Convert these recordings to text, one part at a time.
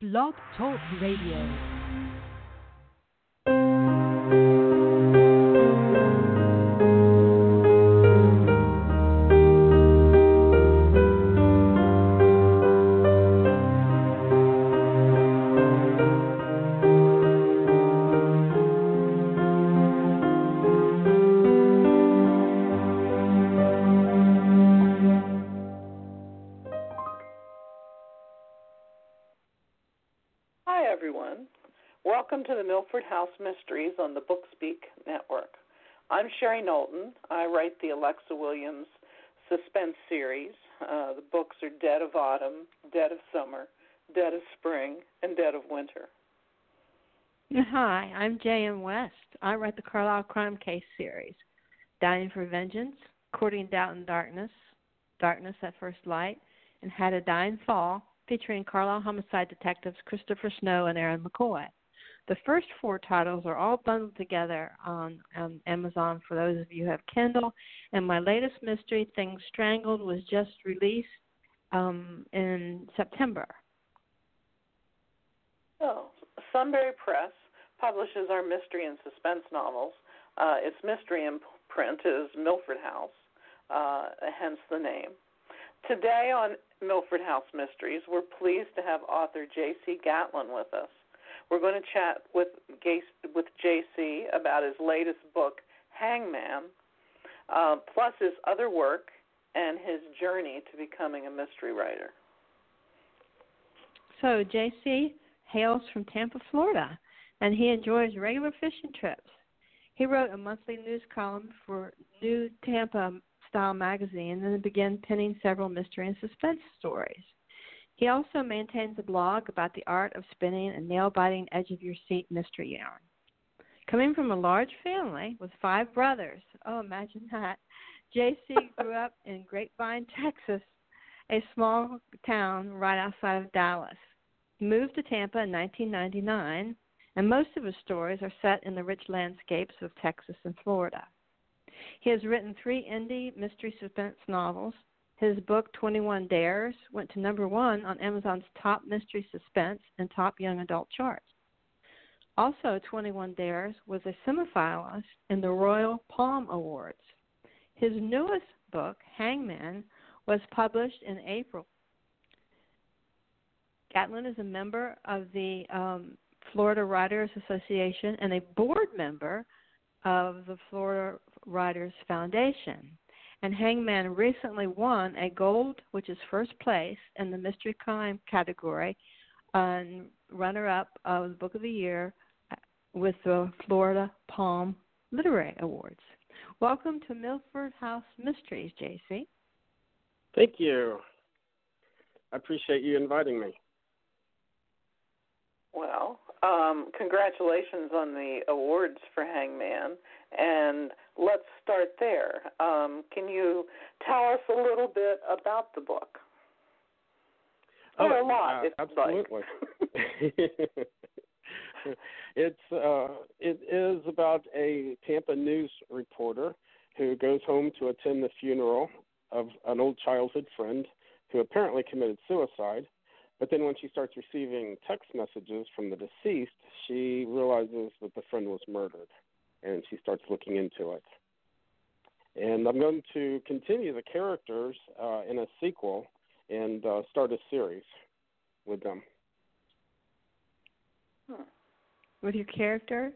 Blog Talk Radio. Sherry Knowlton. I write the Alexa Williams suspense series. Uh, the books are Dead of Autumn, Dead of Summer, Dead of Spring, and Dead of Winter. Hi, I'm J.M. West. I write the Carlisle Crime Case series, Dying for Vengeance, Courting Doubt and Darkness, Darkness at First Light, and Had a Dying Fall, featuring Carlisle homicide detectives Christopher Snow and Aaron McCoy. The first four titles are all bundled together on um, Amazon for those of you who have Kindle. And my latest mystery, Things Strangled, was just released um, in September. Oh, Sunbury Press publishes our mystery and suspense novels. Uh, its mystery imprint is Milford House, uh, hence the name. Today on Milford House Mysteries, we're pleased to have author J.C. Gatlin with us. We're going to chat with with JC about his latest book, Hangman, uh, plus his other work and his journey to becoming a mystery writer. So JC hails from Tampa, Florida, and he enjoys regular fishing trips. He wrote a monthly news column for New Tampa Style magazine and then began penning several mystery and suspense stories. He also maintains a blog about the art of spinning a nail biting edge of your seat mystery yarn. Coming from a large family with five brothers, oh, imagine that. JC grew up in Grapevine, Texas, a small town right outside of Dallas. He moved to Tampa in 1999, and most of his stories are set in the rich landscapes of Texas and Florida. He has written three indie mystery suspense novels, his book, 21 Dares, went to number one on Amazon's top mystery suspense and top young adult charts. Also, 21 Dares was a semifinalist in the Royal Palm Awards. His newest book, Hangman, was published in April. Gatlin is a member of the um, Florida Writers Association and a board member of the Florida Writers Foundation. And Hangman recently won a gold, which is first place in the mystery crime category, and runner up of the Book of the Year with the Florida Palm Literary Awards. Welcome to Milford House Mysteries, JC. Thank you. I appreciate you inviting me. Well, um, congratulations on the awards for Hangman, and let's start there. Um, can you tell us a little bit about the book? Oh, a lot, uh, absolutely. it's uh, it is about a Tampa news reporter who goes home to attend the funeral of an old childhood friend who apparently committed suicide but then when she starts receiving text messages from the deceased, she realizes that the friend was murdered and she starts looking into it. And I'm going to continue the characters uh, in a sequel and uh, start a series with them. Hmm. With your character?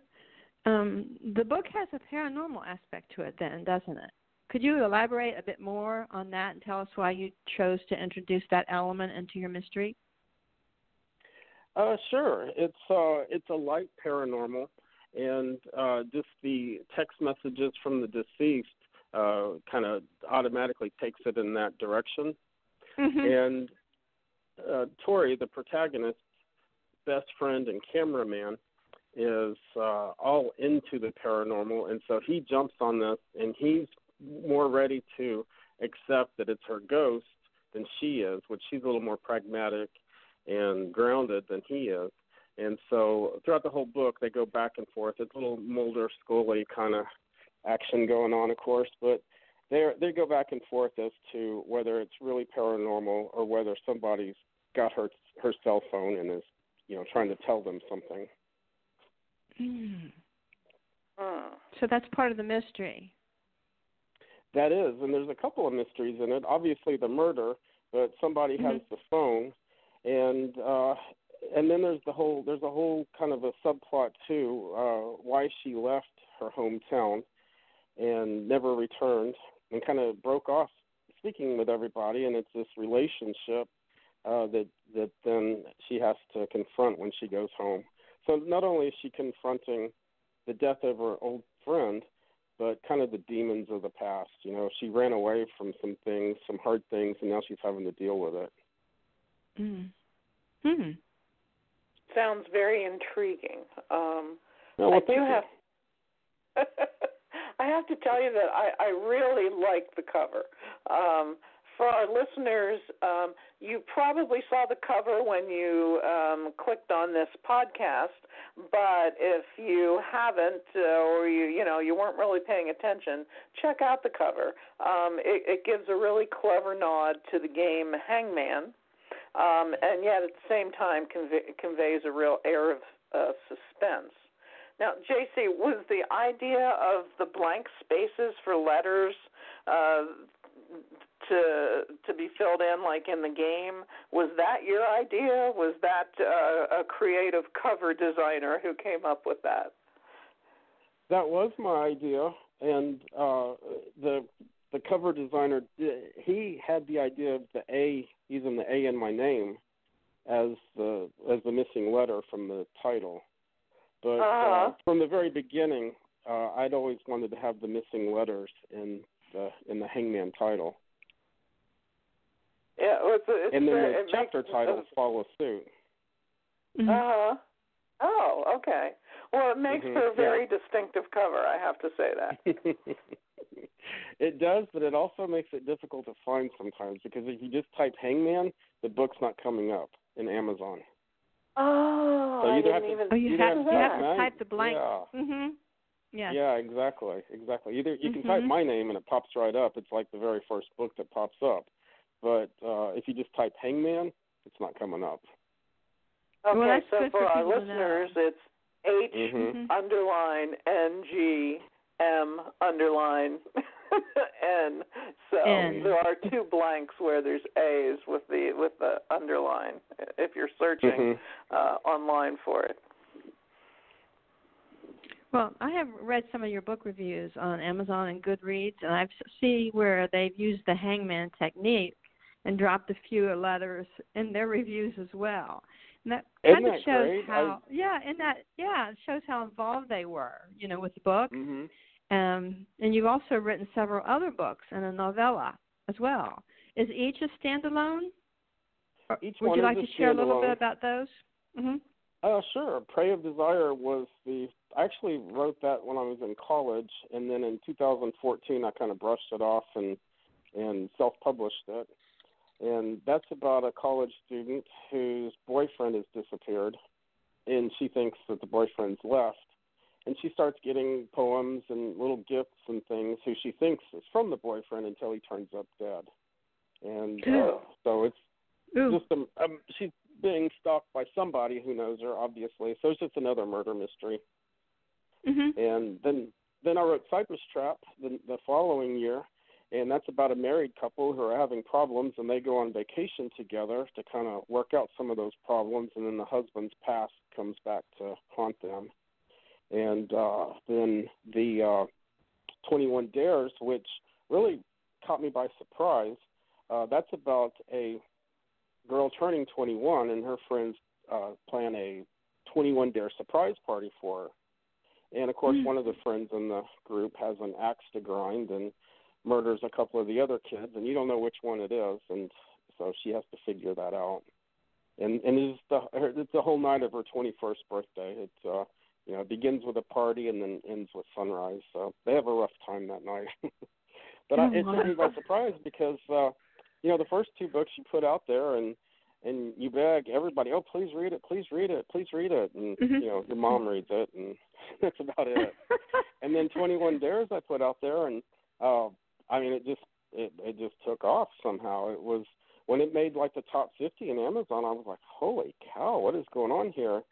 Um, the book has a paranormal aspect to it, then, doesn't it? Could you elaborate a bit more on that and tell us why you chose to introduce that element into your mystery? Uh, sure. It's uh, it's a light paranormal, and uh, just the text messages from the deceased uh, kind of automatically takes it in that direction. Mm-hmm. And uh, Tori, the protagonist's best friend and cameraman, is uh, all into the paranormal, and so he jumps on this, and he's more ready to accept that it's her ghost than she is, which she's a little more pragmatic and grounded than he is. And so throughout the whole book, they go back and forth. It's a little Mulder Scully kind of action going on, of course, but they they go back and forth as to whether it's really paranormal or whether somebody's got her her cell phone and is you know trying to tell them something. Mm. Hmm. So that's part of the mystery. That is, and there's a couple of mysteries in it. Obviously, the murder, but somebody Mhm. has the phone, and uh, and then there's the whole there's a whole kind of a subplot too, uh, why she left her hometown and never returned, and kind of broke off speaking with everybody, and it's this relationship uh, that that then she has to confront when she goes home. So not only is she confronting the death of her old friend, but kind of the demons of the past. You know, she ran away from some things, some hard things, and now she's having to deal with it. Mm. Hmm. Sounds very intriguing. Um, well, I do have. I have to tell you that I, I really like the cover. Um, for our listeners, um, you probably saw the cover when you um, clicked on this podcast, but if you haven't uh, or you you know you weren't really paying attention, check out the cover. Um, it, it gives a really clever nod to the game Hangman, um, and yet at the same time convey, conveys a real air of uh, suspense. Now, JC, was the idea of the blank spaces for letters uh, to to be filled in like in the game? Was that your idea? Was that uh, a creative cover designer who came up with that? That was my idea, and uh, the the cover designer he had the idea of the A using the A in my name as the as the missing letter from the title. But Uh-huh. uh, from the very beginning, uh, I'd always wanted to have the missing letters in the in the Hangman title, Yeah, it's, it's, and then uh, the it chapter makes, titles follow suit. Mhm. Uh huh. Oh, okay. Well, it makes Mhm, for a yeah. very distinctive cover. I have to say that. it does, but it also makes it difficult to find sometimes because if you just type Hangman, the book's not coming up in Amazon. Oh, So I you didn't have to- even. Oh, you have, have you to have type to type the blank. Yeah. Mhm. Yes. Yeah, exactly, exactly. Either you can type Mhm. my name and it pops right up. It's like the very first book that pops up. But uh if you just type Hangman, it's not coming up. Okay, Well, so for for our people to know. listeners, it's H Mhm. Mhm. underline N G M underline N. So N. there are two blanks where there's A's with the with the underline. If you're searching Mhm. uh, online for it. Well, I have read some of your book reviews on Amazon and Goodreads, and I see where they've used the hangman technique and dropped a few letters in their reviews as well. And that Isn't kind of that shows great? how, yeah, and that, yeah, it shows how involved they were, you know, with the book. Mhm. Um, and you've also written several other books and a novella as well. Is each a standalone? Or Each would you like to share a little bit about those? Mm-hmm. Uh, sure. Prey of Desire was the. I actually wrote that when I was in college, and then in 2014 I kind of brushed it off and and self-published it. And that's about a college student whose boyfriend has disappeared, and she thinks that the boyfriend's left. And she starts getting poems and little gifts and things who she thinks is from the boyfriend until he turns up dead. And uh, so it's Ooh. just um, um she's being stalked by somebody who knows her obviously so it's just another murder mystery hmm and then then i wrote cypress trap the the following year and that's about a married couple who are having problems and they go on vacation together to kind of work out some of those problems and then the husband's past comes back to haunt them and uh then the uh 21 dares which really caught me by surprise uh that's about a girl turning 21 and her friends uh plan a 21 dare surprise party for her and of course Mm. one of the friends in the group has an axe to grind and murders a couple of the other kids and you don't know which one it is and so she has to figure that out. And and it's the it's the whole night of her 21st birthday. It's uh you know it begins with a party and then ends with sunrise so they have a rough time that night. But I, Oh, it took me by surprise because uh you know the first two books you put out there and and you beg everybody oh please read it please read it please read it and Mhm. you know your mom reads it and that's about it. And then 21 dares I put out there, and uh, I mean, it just it it just took off somehow. It was when it made like the top 50 in Amazon, I was like, "Holy cow, what is going on here?"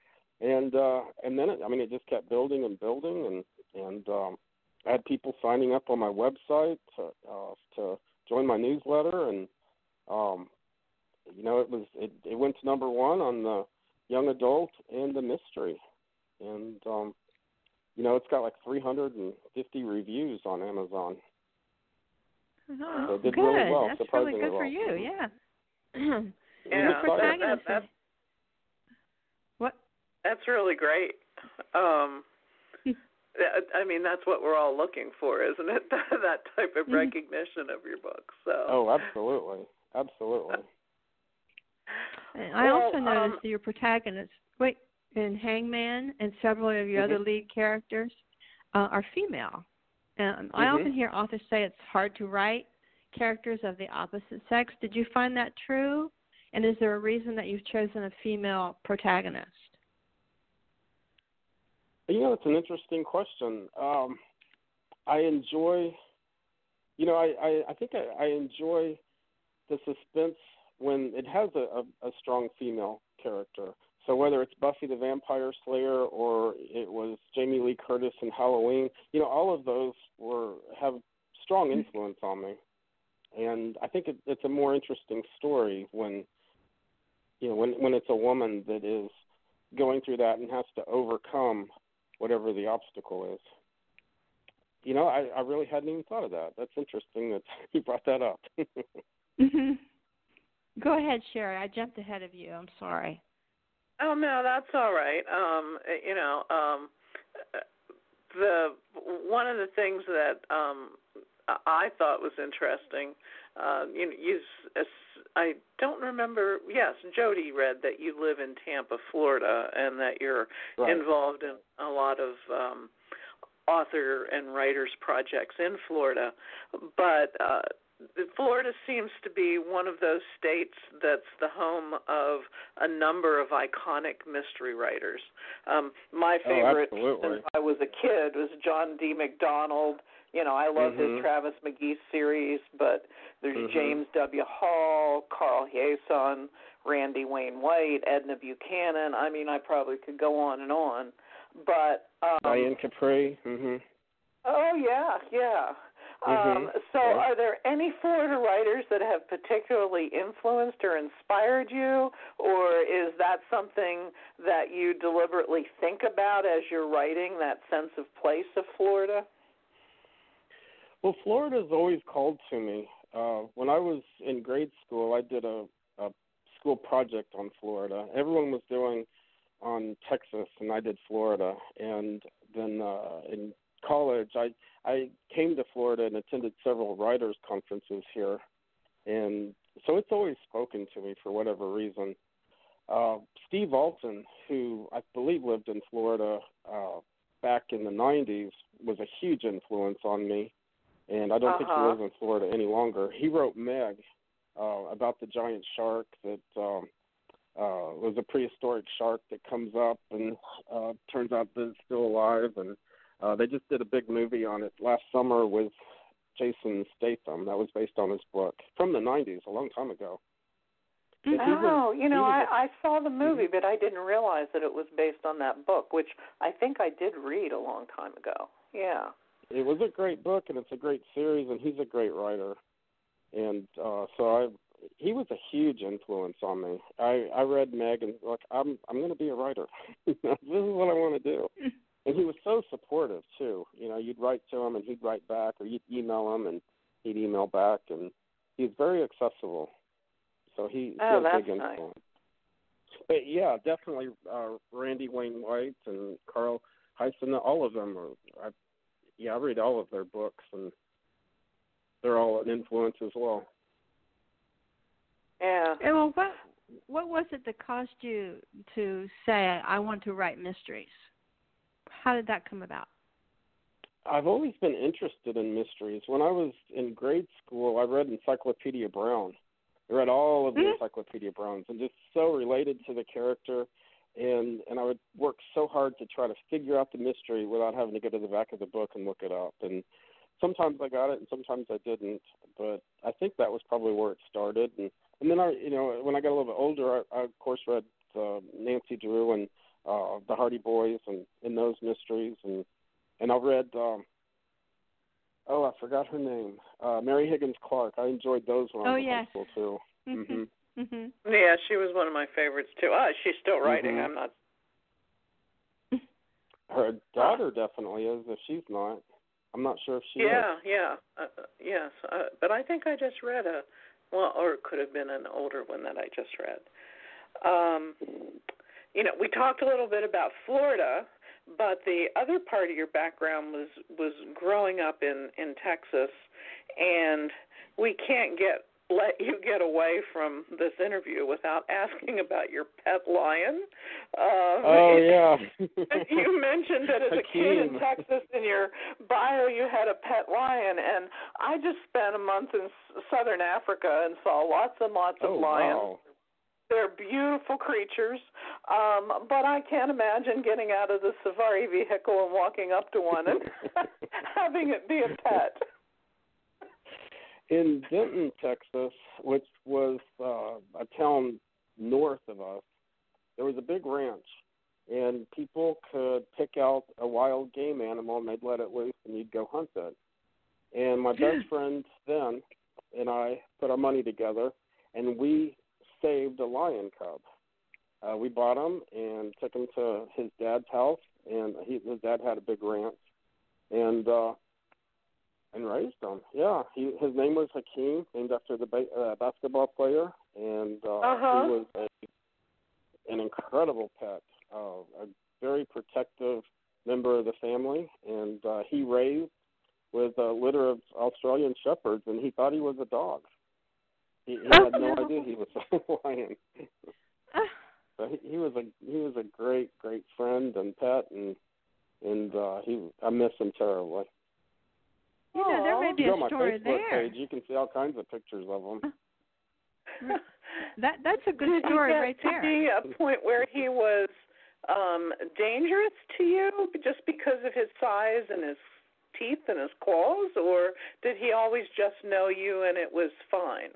And uh and then it, I mean, it just kept building and building, and and um, I had people signing up on my website to uh, to join my newsletter, and um, you know, it was it, it went to number one on the young adult and the mystery, and um, you know, it's got like 350 reviews on Amazon. Oh, So did good. really well, That's really good for you. Mhm. Yeah. Yeah, The that- protagonist that- is- what? That's really great. Um, I mean, that's what we're all looking for, isn't it? that type of Mhm. recognition of your book. So. Oh, absolutely, absolutely. And I Well, also noticed um, that your protagonist, wait, in Hangman and several of your Mhm. other lead characters uh, are female. And I Mhm. often hear authors say it's hard to write characters of the opposite sex. Did you find that true? And is there a reason that you've chosen a female protagonist? You know, it's an interesting question. Um, I enjoy, you know, I I, I think I, I enjoy the suspense when it has a, a, a strong female character. So whether it's Buffy the Vampire Slayer or it was Jamie Lee Curtis in Halloween, you know, all of those were have strong influence on me, and I think it, it's a more interesting story when, you know, when when it's a woman that is going through that and has to overcome whatever the obstacle is. You know, I, I really hadn't even thought of that. That's interesting that you brought that up. hmm Go ahead, Sherry. I jumped ahead of you. I'm sorry. Oh no, that's all right. Um, you know, um, the one of the things that um, I thought was interesting. Uh, you know, you, I don't remember. Yes, Jody read that you live in Tampa, Florida, and that you're right. involved in a lot of um, author and writers projects in Florida, but uh, Florida seems to be one of those states that's the home of a number of iconic mystery writers. Um, my Oh, favorite absolutely. since I was a kid was John D. MacDonald. You know, I love Mhm. his Travis McGee series, but there's Mhm. James W. Hall, Carl Hiaasen, Randy Wayne White, Edna Buchanan. I mean, I probably could go on and on. But um, Diane Capri. Mhm. Oh yeah, yeah. Um, Mhm. so, Yeah. are there any Florida writers that have particularly influenced or inspired you, or is that something that you deliberately think about as you're writing that sense of place of Florida? Well, Florida's always called to me. Uh, when I was in grade school, I did a, a school project on Florida. Everyone was doing on Texas, and I did Florida. And then uh, in college, I I came to Florida and attended several writers' conferences here, and so it's always spoken to me for whatever reason. Uh, Steve Alten, who I believe lived in Florida uh, back in the '90s, was a huge influence on me and I don't think he Uh-huh. lives in Florida any longer. He wrote Meg uh, about the giant shark that um, uh, was a prehistoric shark that comes up and uh, turns out that it's still alive. And uh, they just did a big movie on it last summer with Jason Statham. That was based on his book from the '90s, a long time ago. But he was- Oh, you know, he I, I saw the movie, but I didn't realize that it was based on that book, which I think I did read a long time ago. Yeah. it was a great book and it's a great series and he's a great writer and uh so i he was a huge influence on me i i read meg and like i'm i'm going to be a writer this is what i want to do and he was so supportive too you know you'd write to him and he'd write back or you'd email him and he'd email back and he was very accessible so he, he Oh, a that's big nice. influence but yeah definitely uh randy wayne white and carl Hiaasen, all of them are I yeah, I read all of their books, and they're all an influence as well. Yeah. And well, what what was it that caused you to say I want to write mysteries? How did that come about? I've always been interested in mysteries. When I was in grade school, I read Encyclopedia Brown. I read all of the Mhm. Encyclopedia Browns, and just so related to the character. And and I would work so hard to try to figure out the mystery without having to go to the back of the book and look it up. And sometimes I got it, and sometimes I didn't. But I think that was probably where it started. And and then I, you know, when I got a little bit older, I, I of course read uh, Nancy Drew and uh, the Hardy Boys and, and those mysteries, and and I read. Um, oh, I forgot her name. Uh, Mary Higgins Clark. I enjoyed those ones Oh, in yes. high school too. Mhm. Mhm. Yeah, she was one of my favorites too. Ah, she's still writing. Mhm. I'm not. Her daughter definitely is. If she's not, I'm not sure if she Yeah, is. yeah, uh, uh, yes. Uh, but I think I just read a, well, or it could have been an older one that I just read. Um, you know, we talked a little bit about Florida, but the other part of your background was was growing up in in Texas, and we can't get let you get away from this interview without asking about your pet lion. Uh, Oh yeah. you mentioned that as a kid in Texas in your bio you had a pet lion and I just spent a month in southern Africa and saw lots and lots of oh lions. wow. They're beautiful creatures, um, but I can't imagine getting out of the safari vehicle and walking up to one and having it be a pet. in Denton, Texas, which was uh, a town north of us, there was a big ranch, and people could pick out a wild game animal and they'd let it loose, and you'd go hunt it. And my best friend then and I put our money together, and we saved a lion cub. Uh, we bought him and took him to his dad's house, and he, his dad had a big ranch, and uh, and raised him. Yeah, he his name was Hakeem, named after the ba- uh, basketball player, and uh, Uh-huh. he was a, an incredible pet, uh, a very protective member of the family, and uh, he raised with a litter of Australian shepherds, and he thought he was a dog. He, he had no idea he was a lion. Ah, But he, he was a he was a great great friend and pet, and and uh, he I miss him terribly. you know, there may be You a on my story Facebook there. page, you can see all kinds of pictures of him. That that's a good Did story he get to be a point where he was um dangerous to you just because of his size and his teeth and his claws or did he always just know you and it was fine?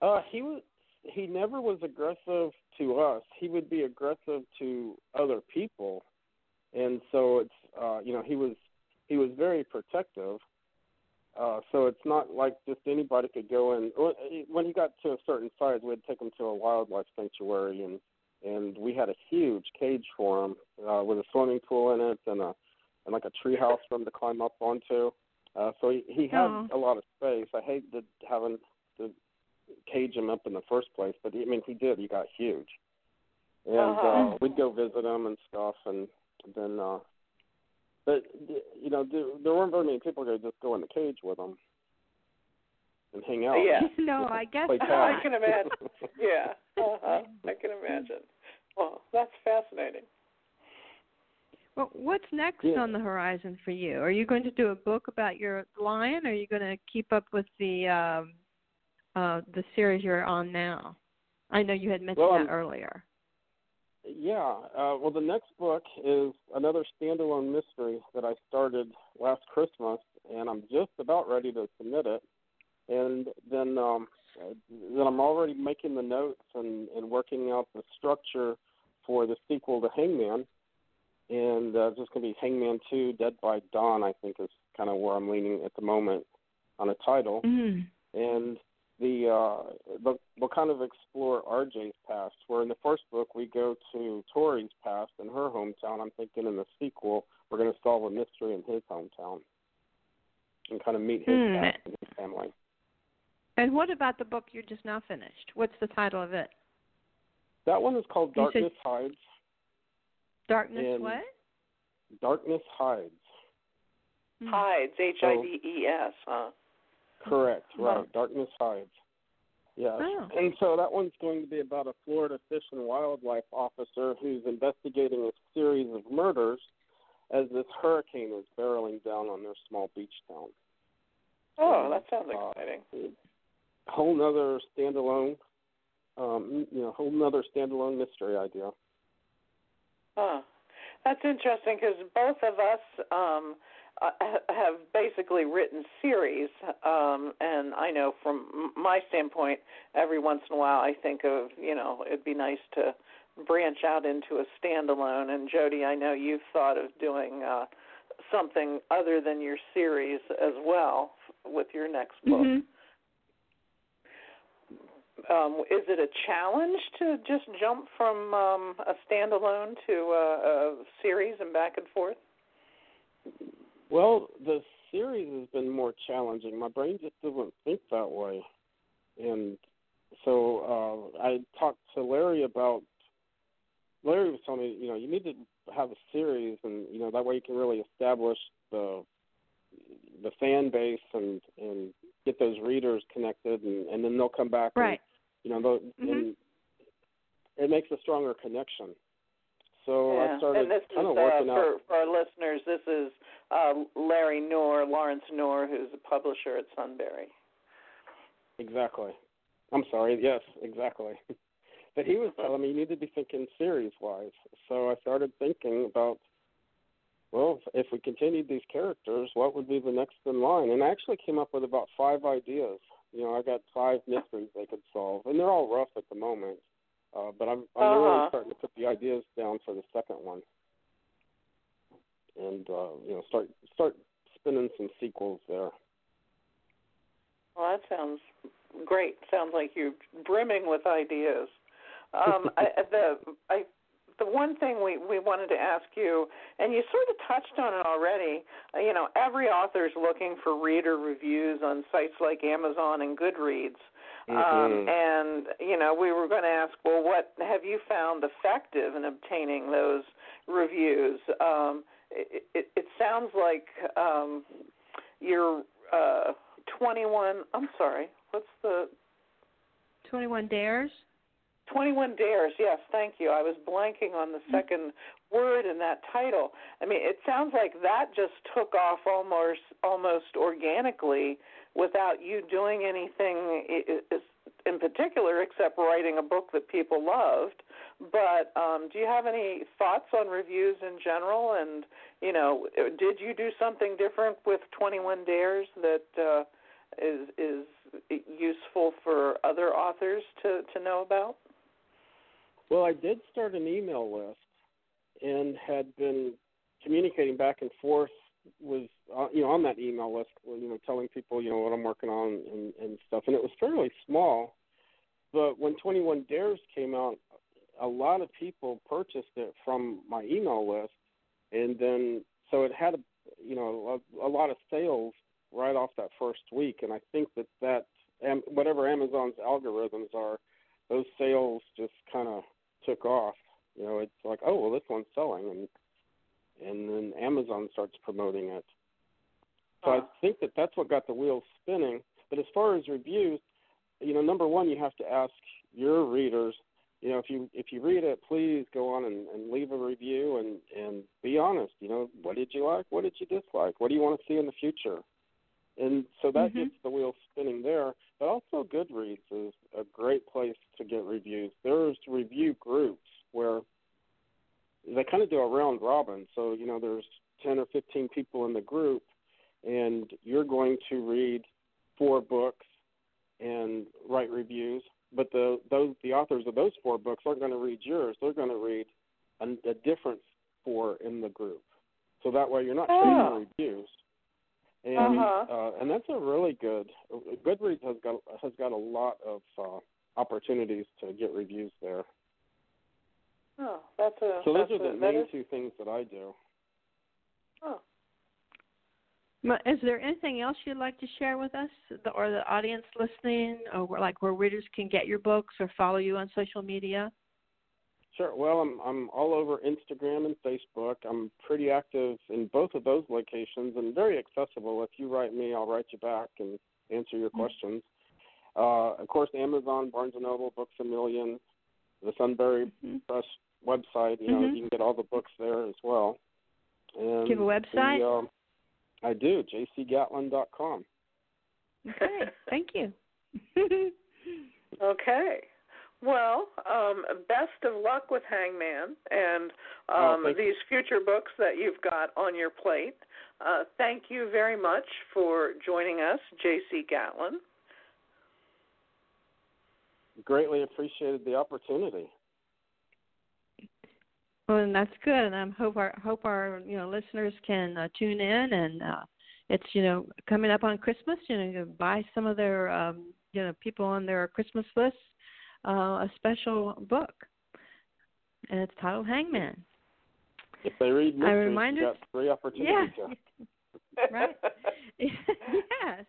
Uh, he was he never was aggressive to us. He would be aggressive to other people, and so it's uh, you know he was he was very protective. Uh, so it's not like just anybody could go in. When he got to a certain size, we'd take him to a wildlife sanctuary, and and we had a huge cage for him uh, with a swimming pool in it and a and like a tree house for him to climb up onto. Uh, so he, he had Aw. a lot of space. I hate that having to cage him up in the first place, but I mean he did. He got huge, and Uh-huh. uh, we'd go visit him and stuff, and then. uh but you know, there, there weren't very many people who could just go in the cage with him and hang out. Yeah. no, I guess I can imagine. Yeah. Uh-huh. I can imagine. Well, that's fascinating. Well, what's next Yeah. on the horizon for you? Are you going to do a book about your lion? Or are you going to keep up with the um, uh, the series you're on now? I know you had mentioned Well, that earlier. Yeah. Uh, well, the next book is another standalone mystery that I started last Christmas, and I'm just about ready to submit it. And then, um, then I'm already making the notes and, and working out the structure for the sequel to Hangman. And uh, it's just going to be Hangman 2 Dead by Dawn, I think, is kind of where I'm leaning at the moment on a title Mm. and the uh the, we'll kind of explore RJ's past. Where in the first book we go to Tori's past in her hometown. I'm thinking in the sequel we're going to solve a mystery in his hometown and kind of meet his Hmm. past and his family. And what about the book you just now finished? What's the title of it? That one is called You said- Darkness Hides. Darkness And- what? Darkness Hides. Hmm. Hides, H I D E S, huh? Correct. Right. Darkness Hides. Yes. Oh. And so that one's going to be about a Florida Fish and Wildlife officer who's investigating a series of murders as this hurricane is barreling down on their small beach town. Oh, that sounds Uh, exciting. Whole nother standalone, um, you know, whole nother standalone mystery idea. Huh. That's interesting because both of us um, uh, have basically written series, um, and I know from my standpoint, every once in a while I think of you know it'd be nice to branch out into a standalone. And Jody, I know you've thought of doing uh, something other than your series as well with your next book. Mm-hmm. Um, is it a challenge to just jump from um, a standalone to a, a series and back and forth? Well, the series has been more challenging. My brain just doesn't think that way, and so uh, I talked to Larry about. Larry was telling me, you know, you need to have a series, and you know that way you can really establish the the fan base and and get those readers connected, and, and then they'll come back. Right. And, you know, mm-hmm. and it makes a stronger connection. So yeah. I started and this kind is, of working uh, out. for, for our listeners. This is uh, Larry Knorr, Lawrence Knorr, who's a publisher at Sunbury. Exactly. I'm sorry. Yes, exactly. but he was telling me you need to be thinking series wise. So I started thinking about, well, if we continued these characters, what would be the next in line? And I actually came up with about five ideas. You know, I got five mysteries they could solve, and they're all rough at the moment. Uh, but I'm I'm uh-huh. really starting to put the ideas down for the second one, and uh, you know, start start spinning some sequels there. Well, that sounds great. Sounds like you're brimming with ideas. Um, I, the I, the one thing we we wanted to ask you, and you sort of touched on it already. Uh, you know, every author is looking for reader reviews on sites like Amazon and Goodreads. Um, Mm-hmm. and you know, we were going to ask, well, what have you found effective in obtaining those reviews? Um, it, it, it sounds like um, you're uh, 21. I'm sorry. What's the 21 Dares? 21 Dares, yes, thank you. I was blanking on the second word in that title. I mean, it sounds like that just took off almost almost organically without you doing anything in particular except writing a book that people loved. But um, do you have any thoughts on reviews in general? And you know, did you do something different with 21 Dares that uh, is is useful for other authors to to know about? Well, I did start an email list and had been communicating back and forth with uh, you know on that email list, you know, telling people you know what I'm working on and, and stuff. And it was fairly small, but when 21 Dares came out, a lot of people purchased it from my email list, and then so it had a you know a, a lot of sales right off that first week. And I think that that um, whatever Amazon's algorithms are, those sales just kind of took off. You know, it's like, oh well, this one's selling, and and then Amazon starts promoting it. So I think that that's what got the wheels spinning. But as far as reviews, you know, number one, you have to ask your readers. You know, if you if you read it, please go on and, and leave a review and and be honest. You know, what did you like? What did you dislike? What do you want to see in the future? And so that mm-hmm. gets the wheels spinning there. But also, Goodreads is a great place to get reviews. There's review groups where they kind of do a round robin. So you know, there's ten or fifteen people in the group, and you're going to read four books and write reviews. But the those the authors of those four books aren't going to read yours. They're going to read a, a different four in the group. So that way, you're not oh. trading reviews and uh-huh. uh, and that's a really good. Goodreads has got has got a lot of uh, opportunities to get reviews there. Oh, that's a. So those that's are the a, main is, two things that I do. Oh. Is there anything else you'd like to share with us, or the audience listening, or like where readers can get your books or follow you on social media? Sure. Well, I'm I'm all over Instagram and Facebook. I'm pretty active in both of those locations and very accessible. If you write me, I'll write you back and answer your mm-hmm. questions. Uh, of course, Amazon, Barnes and Noble, Books a Million, the Sunbury mm-hmm. Press website. You know, mm-hmm. you can get all the books there as well. And Give a website. The, um, I do. jcgatlin.com. Okay. Thank you. okay. Well, um, best of luck with Hangman and Oh, um, thank you. these future books that you've got on your plate. Uh, thank you very much for joining us, J.C. Gatlin. Greatly appreciated the opportunity. Well, and that's good, and I hope our hope our you know listeners can uh, tune in, and uh, it's you know coming up on Christmas. You know, you can buy some of their um, you know people on their Christmas list uh, a special book, and it's titled Hangman. If they read mysteries, remind you got three opportunities. Yeah, right. yes.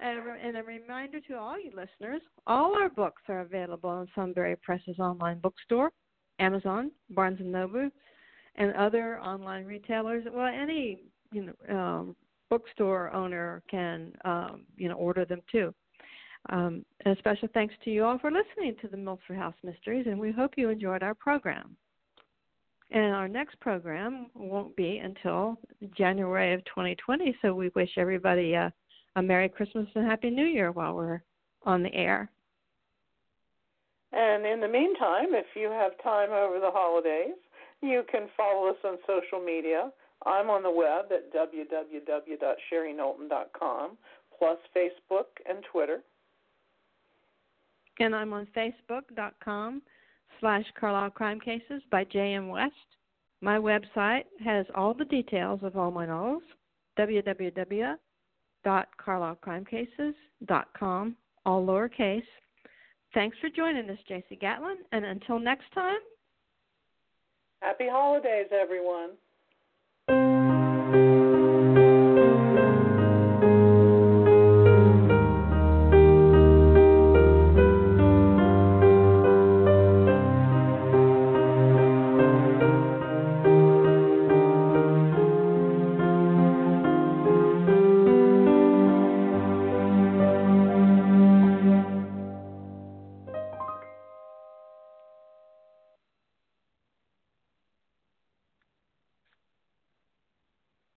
And a, and a reminder to all you listeners, all our books are available on Sunbury Press's online bookstore, Amazon, Barnes and Noble, and other online retailers. Well, any you know um, bookstore owner can um, you know order them too. Um, and a special thanks to you all for listening to the Milford House Mysteries, and we hope you enjoyed our program. And our next program won't be until January of 2020, so we wish everybody a, a Merry Christmas and Happy New Year while we're on the air. And in the meantime, if you have time over the holidays, you can follow us on social media. I'm on the web at www.sherryknowlton.com, plus Facebook and Twitter. And I'm on Facebook.com slash Carlisle Crime Cases by J.M. West. My website has all the details of all my novels, www.carlislecrimecases.com, all lowercase. Thanks for joining us, J.C. Gatlin, and until next time, Happy holidays, everyone.